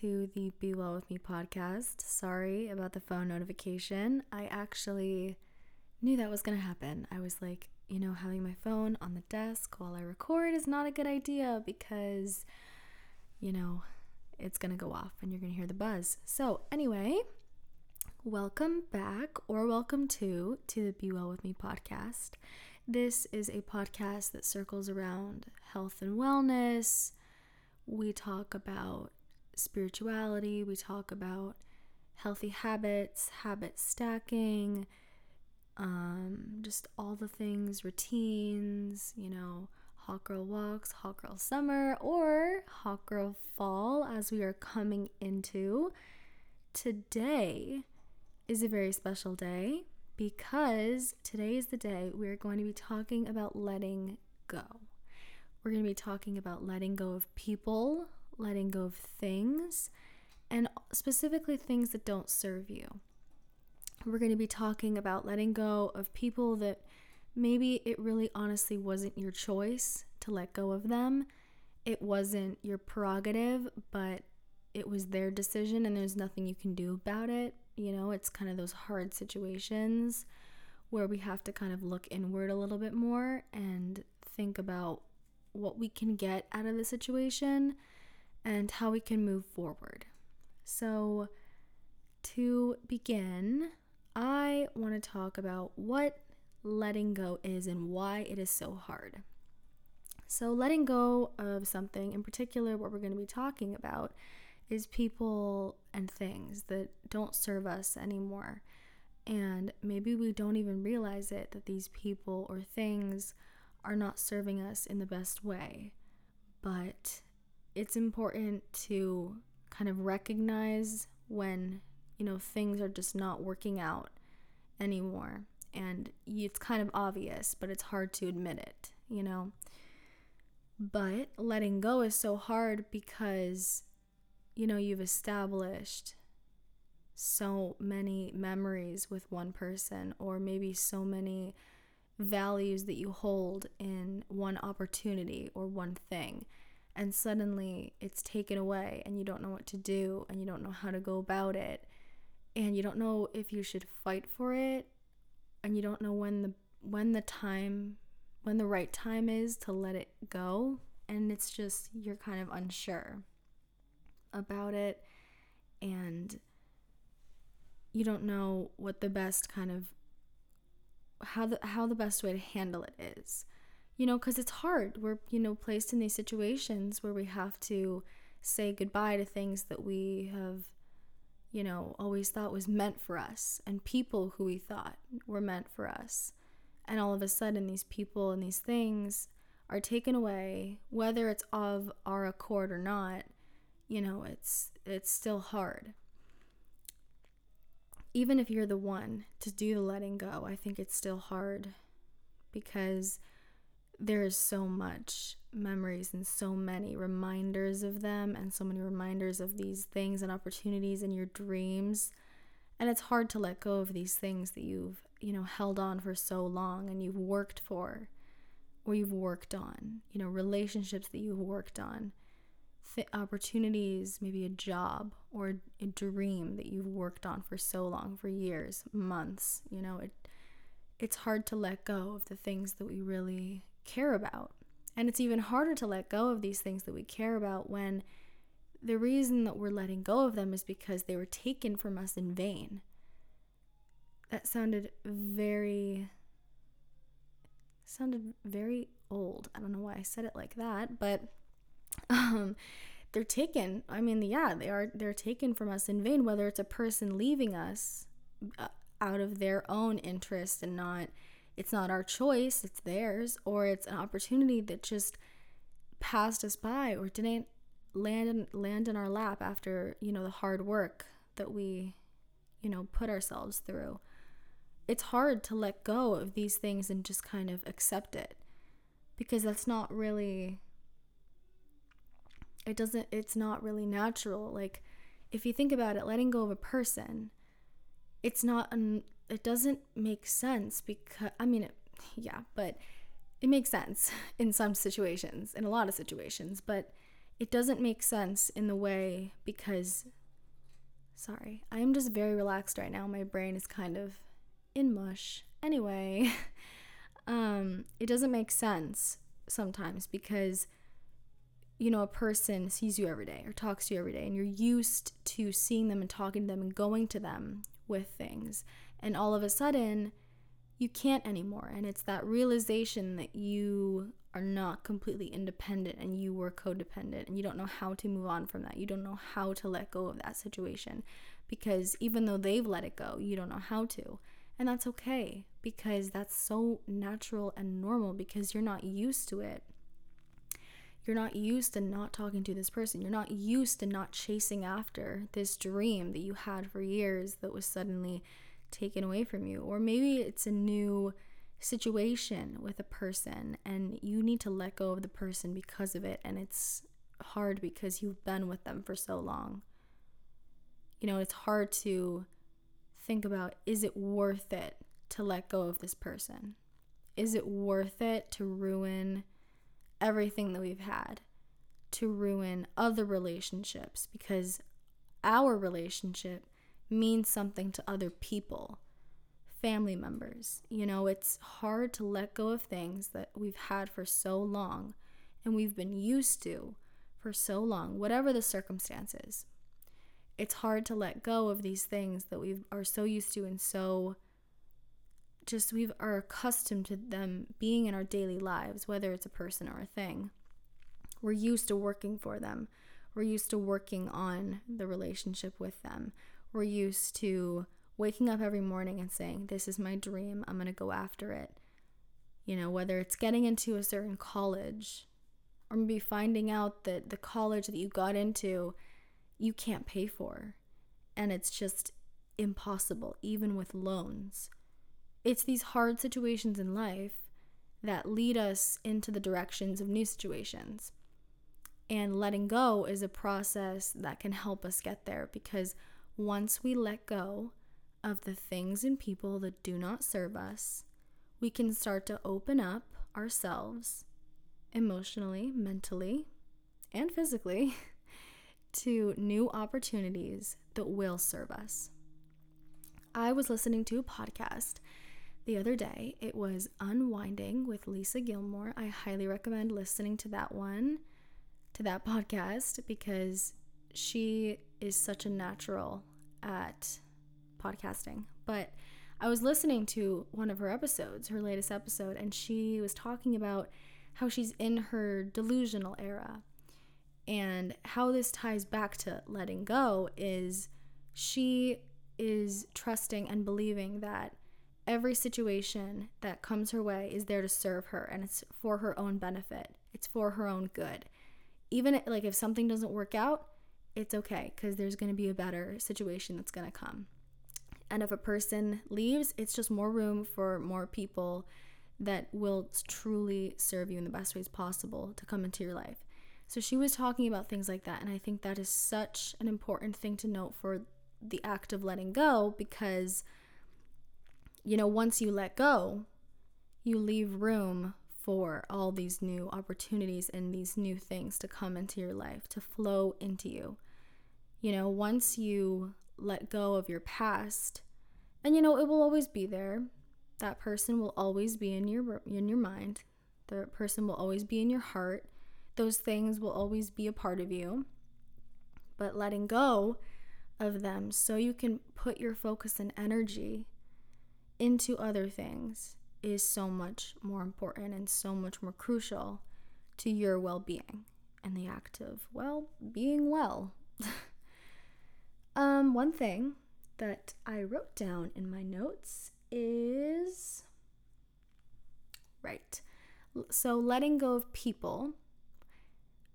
to the Be Well With Me podcast. Sorry about the phone notification. I actually knew that was going to happen. I was like, you know, having my phone on the desk while I record is not a good idea because, you know, it's going to go off and you're going to hear the buzz. So, anyway, welcome back or welcome to to the Be Well With Me podcast. This is a podcast that circles around health and wellness, we talk about spirituality, we talk about healthy habits, habit stacking, um, just all the things, routines, you know, hot girl walks, hot girl summer, or hot girl fall as we are coming into. Today is a very special day because today is the day we're going to be talking about letting go. We're going to be talking about letting go of people, letting go of things, and specifically things that don't serve you. We're going to be talking about letting go of people that maybe it really honestly wasn't your choice to let go of them. It wasn't your prerogative, but it was their decision and there's nothing you can do about it. You know, it's kind of those hard situations where we have to kind of look inward a little bit more and think about what we can get out of the situation and how we can move forward. So, to begin, I want to talk about what letting go is and why it is so hard. So, letting go of something, in particular, what we're going to be talking about is people and things that don't serve us anymore. And maybe we don't even realize it that these people or things are not serving us in the best way. But it's important to kind of recognize when, you know, things are just not working out anymore. And it's kind of obvious, but it's hard to admit it, you know? But letting go is so hard because, you know, you've established so many memories with one person, or maybe so many values that you hold in one opportunity or one thing and suddenly it's taken away and you don't know what to do and you don't know how to go about it. And you don't know if you should fight for it and you don't know when the when the time when the right time is to let it go. And it's just you're kind of unsure about it. And you don't know what the best kind of how the how the best way to handle it is you know because it's hard. We're you know placed in these situations where we have to say goodbye to things that we have you know always thought was meant for us and people who we thought were meant for us. And all of a sudden these people and these things are taken away whether it's of our accord or not you know it's it's still hard. Even if you're the one to do the letting go, I think it's still hard because there is so much memories and so many reminders of them and so many reminders of these things and opportunities and your dreams. And it's hard to let go of these things that you've you know held on for so long and you've worked for or you've worked on you know relationships that you've worked on th- opportunities, maybe a job or a dream that you've worked on for so long, for years, months, you know, it it's hard to let go of the things that we really care about. And it's even harder to let go of these things that we care about when the reason that we're letting go of them is because they were taken from us in vain. That sounded very sounded very old. I don't know why I said it like that, but um, they're taken. I mean, yeah, they are. They're taken from us in vain. Whether it's a person leaving us uh, out of their own interest and not, it's not our choice. It's theirs, or it's an opportunity that just passed us by or didn't land in, land in our lap after you know the hard work that we, you know, put ourselves through. It's hard to let go of these things and just kind of accept it because that's not really it doesn't it's not really natural like if you think about it letting go of a person it's not an, it doesn't make sense because i mean it, yeah but it makes sense in some situations in a lot of situations but it doesn't make sense in the way because sorry, I am just very relaxed right now. My brain is kind of in mush. Anyway, um it doesn't make sense sometimes because you know a person sees you every day or talks to you every day and you're used to seeing them and talking to them and going to them with things and all of a sudden you can't anymore and it's that realization that you are not completely independent and you were codependent and you don't know how to move on from that. You don't know how to let go of that situation because even though they've let it go, you don't know how to. And that's okay because that's so natural and normal because you're not used to it. You're not used to not talking to this person. You're not used to not chasing after this dream that you had for years that was suddenly taken away from you. Or maybe it's a new situation with a person and you need to let go of the person because of it and it's hard because you've been with them for so long. You know, it's hard to think about is it worth it to let go of this person? Is it worth it to ruin everything that we've had? To ruin other relationships because our relationship means something to other people family members. You know, it's hard to let go of things that we've had for so long and we've been used to for so long, whatever the circumstances. It's hard to let go of these things that we are so used to and so just we are accustomed to them being in our daily lives, whether it's a person or a thing. We're used to working for them. We're used to working on the relationship with them. We're used to waking up every morning and saying, This is my dream, I'm going to go after it. You know, whether it's getting into a certain college or maybe finding out that the college that you got into you can't pay for and it's just impossible, even with loans. It's these hard situations in life that lead us into the directions of new situations. And letting go is a process that can help us get there because once we let go of the things and people that do not serve us, we can start to open up ourselves emotionally, mentally, and physically to new opportunities that will serve us. I was listening to a podcast the other day. It was Unwinding with Lisa Gilmore. I highly recommend listening to that one, to that podcast, because she is such a natural at podcasting, but I was listening to one of her episodes, her latest episode, and she was talking about how she's in her delusional era. And how this ties back to letting go is she is trusting and believing that every situation that comes her way is there to serve her and it's for her own benefit. It's for her own good. Even like if something doesn't work out, it's okay because there's going to be a better situation that's going to come. And if a person leaves, it's just more room for more people that will truly serve you in the best ways possible to come into your life. So she was talking about things like that. And I think that is such an important thing to note for the act of letting go because, you know, once you let go, you leave room for all these new opportunities and these new things to come into your life, to flow into you. You know, once you let go of your past, and you know, it will always be there. That person will always be in your in your mind. The person will always be in your heart. Those things will always be a part of you. But letting go of them so you can put your focus and energy into other things is so much more important and so much more crucial to your well being and the act of, well, being well. Um, one thing that I wrote down in my notes is right. So, letting go of people.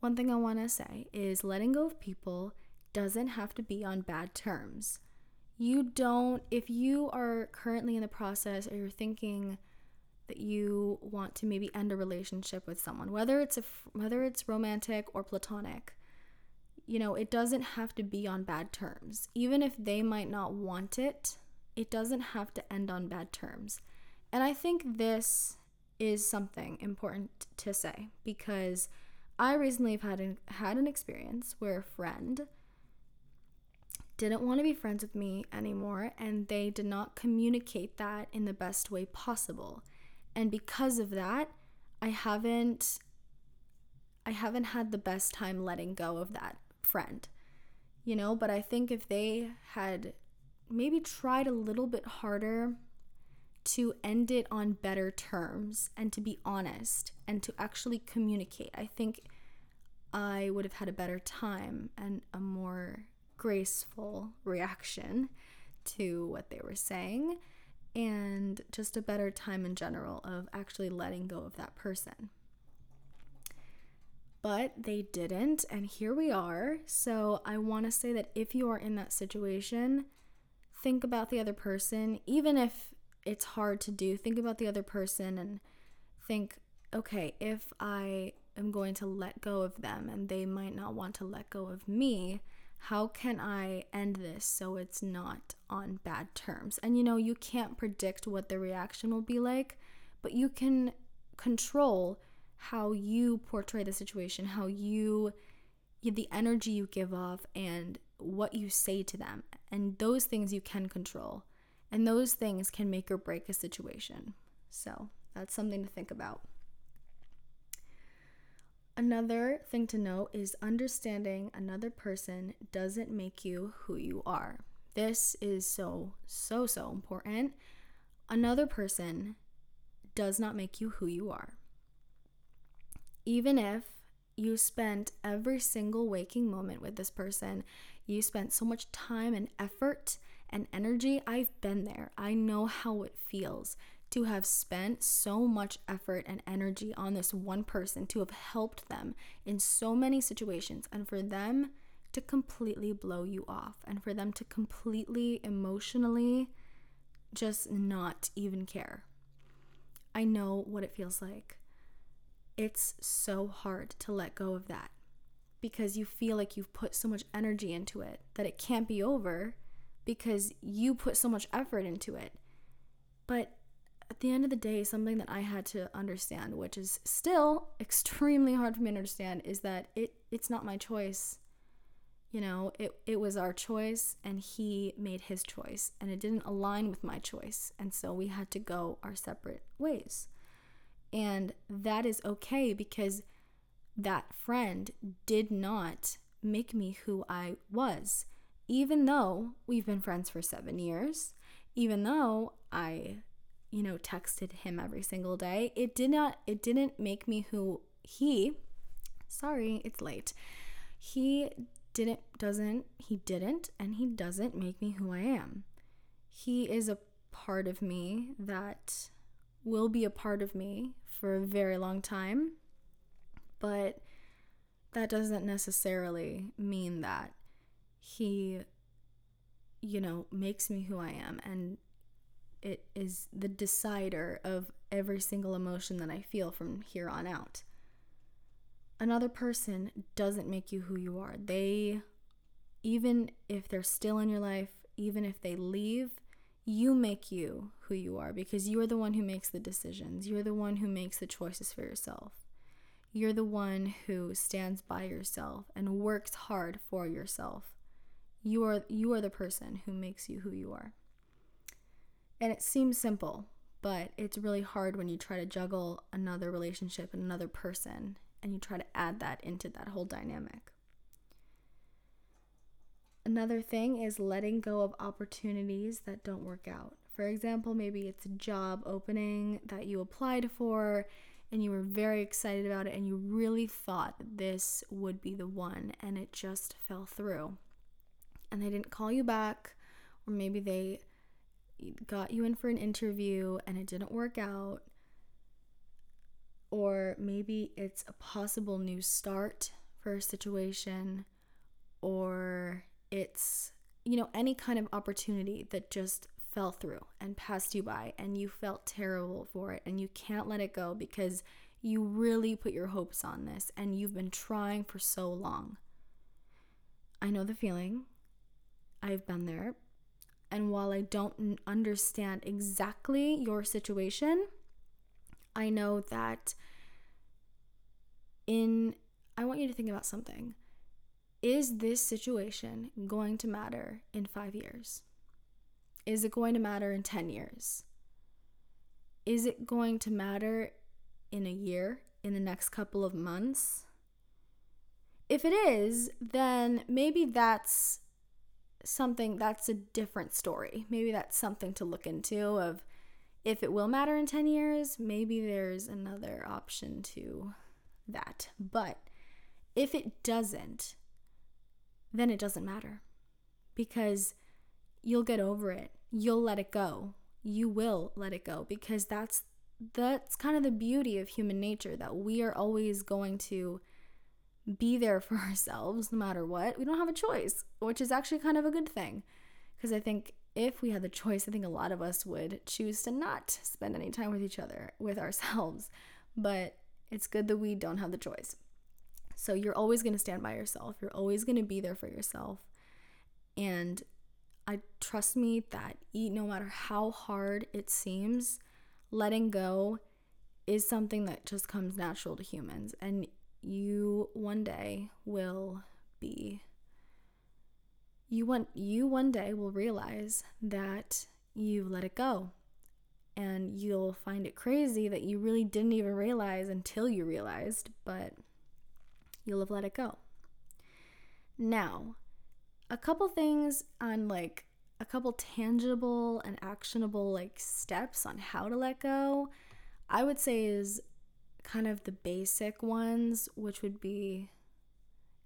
One thing I want to say is letting go of people doesn't have to be on bad terms. You don't, if you are currently in the process or you're thinking that you want to maybe end a relationship with someone, whether it's a whether it's romantic or platonic, you know, it doesn't have to be on bad terms. Even if they might not want it, it doesn't have to end on bad terms. And I think this is something important to say because I recently have had an, had an experience where a friend didn't want to be friends with me anymore and they did not communicate that in the best way possible. And because of that, I haven't I haven't had the best time letting go of that friend. You know, but I think if they had maybe tried a little bit harder to end it on better terms and to be honest and to actually communicate, I think I would have had a better time and a more graceful reaction to what they were saying and just a better time in general of actually letting go of that person. But they didn't, and here we are. So I want to say that if you are in that situation, think about the other person, even if it's hard to do, think about the other person and think, okay, if I am going to let go of them and they might not want to let go of me, how can I end this so it's not on bad terms? And you know, you can't predict what the reaction will be like, but you can control how you portray the situation, how you, the energy you give off, and what you say to them. And those things you can control. And those things can make or break a situation. So that's something to think about. Another thing to note is understanding another person doesn't make you who you are. This is so, so, so important. Another person does not make you who you are. Even if you spent every single waking moment with this person, you spent so much time and effort and energy. I've been there. I know how it feels to have spent so much effort and energy on this one person, to have helped them in so many situations, and for them to completely blow you off, and for them to completely emotionally just not even care. I know what it feels like. It's so hard to let go of that because you feel like you've put so much energy into it that it can't be over because you put so much effort into it. But at the end of the day, something that I had to understand, which is still extremely hard for me to understand, is that it it's not my choice. You know, it, it was our choice and he made his choice and it didn't align with my choice. And so we had to go our separate ways. And that is okay because that friend did not make me who I was. Even though we've been friends for seven years, even though I you know, texted him every single day. It did not it didn't make me who he sorry, it's late. He didn't doesn't he didn't and he doesn't make me who I am. He is a part of me that will be a part of me for a very long time. But that doesn't necessarily mean that he you know makes me who I am and it is the decider of every single emotion that I feel from here on out. Another person doesn't make you who you are. They, even if they're still in your life, even if they leave, you make you who you are because you are the one who makes the decisions. You're the one who makes the choices for yourself. You're the one who stands by yourself and works hard for yourself. You are you are the person who makes you who you are. And it seems simple, but it's really hard when you try to juggle another relationship and another person and you try to add that into that whole dynamic. Another thing is letting go of opportunities that don't work out. For example, maybe it's a job opening that you applied for and you were very excited about it and you really thought this would be the one and it just fell through. And they didn't call you back, or maybe they got you in for an interview and it didn't work out, or maybe it's a possible new start for a situation, or it's, you know, any kind of opportunity that just fell through and passed you by and you felt terrible for it and you can't let it go because you really put your hopes on this and you've been trying for so long. I know the feeling. I've been there, and while I don't understand exactly your situation, I know that in I want you to think about something. Is this situation going to matter in five years? Is it going to matter in 10 years? Is it going to matter in a year, in the next couple of months? If it is, then maybe that's something that's a different story. Maybe that's something to look into of if it will matter in 10 years, maybe there's another option to that. But if it doesn't, then it doesn't matter because you'll get over it. You'll let it go. You will let it go because that's that's kind of the beauty of human nature that we are always going to be there for ourselves no matter what. We don't have a choice, which is actually kind of a good thing because I think if we had the choice, I think a lot of us would choose to not spend any time with each other, with ourselves. But it's good that we don't have the choice. So you're always going to stand by yourself. You're always going to be there for yourself. And I trust me that no matter how hard it seems, letting go is something that just comes natural to humans. And you one day will be you want you one day will realize that you've let it go and you'll find it crazy that you really didn't even realize until you realized but you'll have let it go now a couple things on like a couple tangible and actionable like steps on how to let go i would say is kind of the basic ones which would be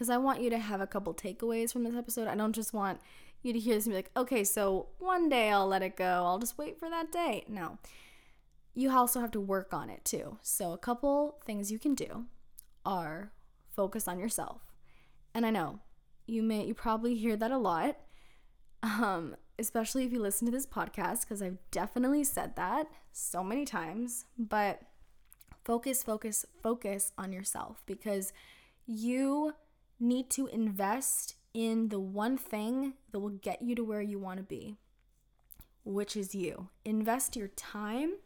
because I want you to have a couple takeaways from this episode. I don't just want you to hear this and be like, okay, so one day I'll let it go. I'll just wait for that day. No. You also have to work on it too. So, a couple things you can do are focus on yourself. And I know you may, you probably hear that a lot, um, especially if you listen to this podcast, because I've definitely said that so many times. But focus, focus, focus on yourself because you need to invest in the one thing that will get you to where you want to be, which is you. Invest your time,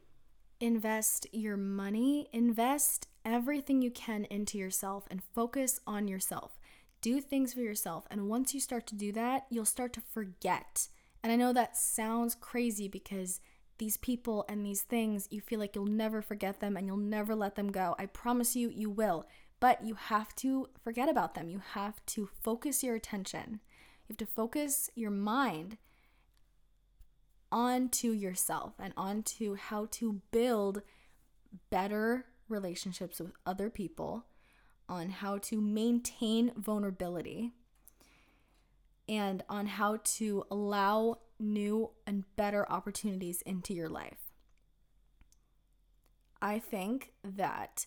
invest your money, invest everything you can into yourself and focus on yourself. Do things for yourself. And once you start to do that, you'll start to forget. And I know that sounds crazy because these people and these things, you feel like you'll never forget them and you'll never let them go. I promise you, you will. But you have to forget about them. You have to focus your attention. You have to focus your mind onto yourself and onto how to build better relationships with other people, on how to maintain vulnerability, and on how to allow new and better opportunities into your life. I think that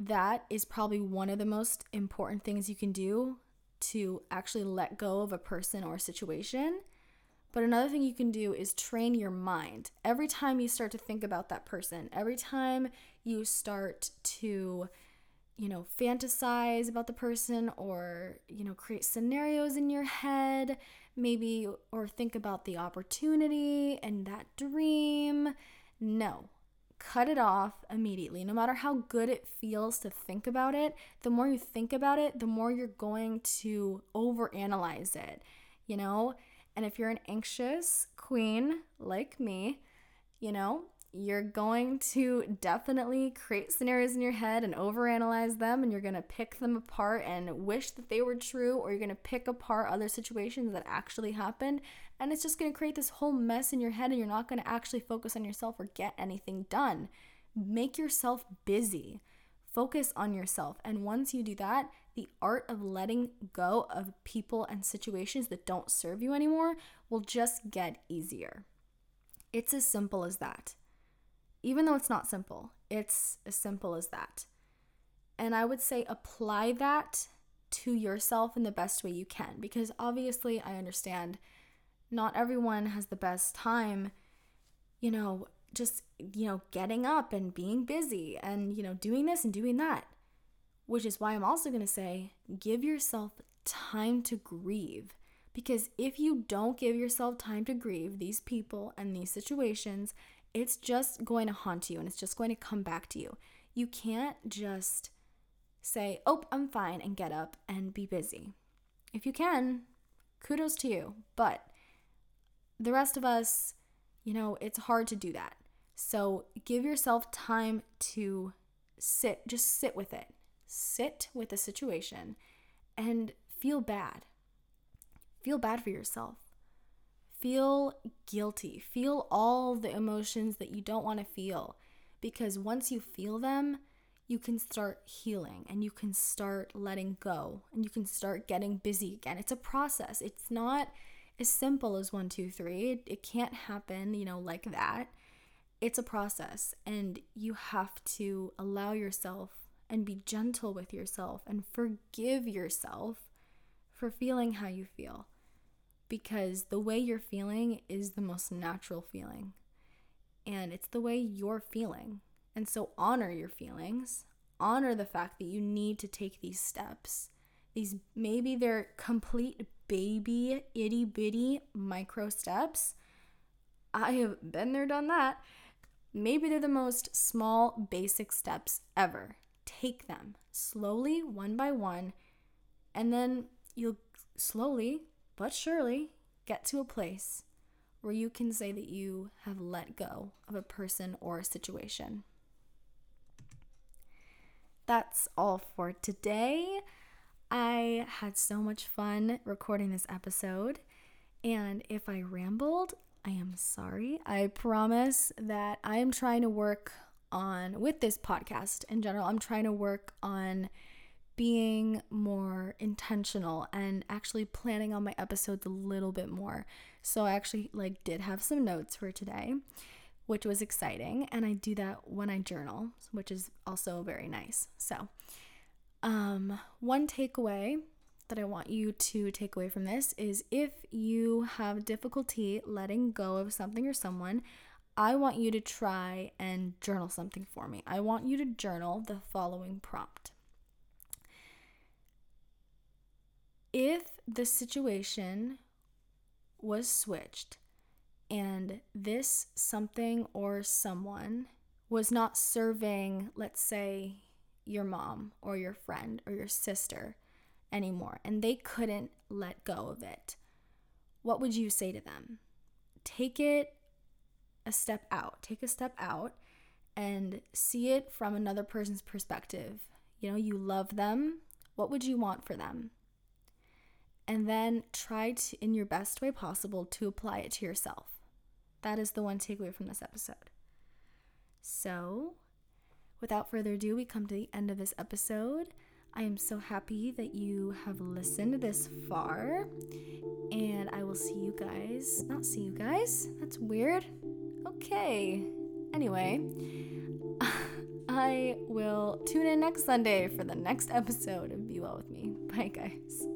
that is probably one of the most important things you can do to actually let go of a person or a situation. But another thing you can do is train your mind. Every time you start to think about that person, every time you start to, you know, fantasize about the person or, you know, create scenarios in your head, maybe, or think about the opportunity and that dream. No, cut it off immediately. No matter how good it feels to think about it, the more you think about it, the more you're going to overanalyze it, you know? And if you're an anxious queen like me, you know, you're going to definitely create scenarios in your head and overanalyze them and you're going to pick them apart and wish that they were true or you're going to pick apart other situations that actually happened and it's just going to create this whole mess in your head and you're not going to actually focus on yourself or get anything done. Make yourself busy. Focus on yourself. And once you do that, the art of letting go of people and situations that don't serve you anymore will just get easier. It's as simple as that even though it's not simple, it's as simple as that. And I would say apply that to yourself in the best way you can because obviously I understand not everyone has the best time, you know, just, you know, getting up and being busy and, you know, doing this and doing that. Which is why I'm also going to say give yourself time to grieve. Because if you don't give yourself time to grieve these people and these situations, it's just going to haunt you and it's just going to come back to you. You can't just say, oh, I'm fine, and get up and be busy. If you can, kudos to you. But the rest of us, you know, it's hard to do that. So give yourself time to sit, just sit with it. Sit with the situation and feel bad. Feel bad for yourself. Feel guilty. Feel all the emotions that you don't want to feel. Because once you feel them, you can start healing and you can start letting go and you can start getting busy again. It's a process. It's not as simple as one, two, three. It, it can't happen, you know, like that. It's a process and you have to allow yourself and be gentle with yourself and forgive yourself for feeling how you feel. Because the way you're feeling is the most natural feeling. And it's the way you're feeling. And so honor your feelings, honor the fact that you need to take these steps. These maybe they're complete baby, itty bitty micro steps. I have been there, done that. Maybe they're the most small, basic steps ever. Take them slowly, one by one, and then you'll slowly but surely get to a place where you can say that you have let go of a person or a situation that's all for today. I had so much fun recording this episode. And if I rambled, I am sorry. I promise that I am trying to work on, with this podcast in general, I'm trying to work on being more intentional and actually planning on my episodes a little bit more. So I actually like did have some notes for today which was exciting. And I do that when I journal, which is also very nice. So, um, one takeaway that I want you to take away from this is if you have difficulty letting go of something or someone, I want you to try and journal something for me. I want you to journal the following prompt. If the situation was switched and this something or someone was not serving, let's say, your mom or your friend or your sister anymore, and they couldn't let go of it, what would you say to them? Take it a step out, take a step out and see it from another person's perspective. You know, you love them. What would you want for them? And then try to, in your best way possible, to apply it to yourself. That is the one takeaway from this episode. So, without further ado, we come to the end of this episode. I am so happy that you have listened this far. And I will see you guys. Not see you guys. That's weird. Okay. Anyway, I will tune in next Sunday for the next episode of Be Well With Me. Bye, guys.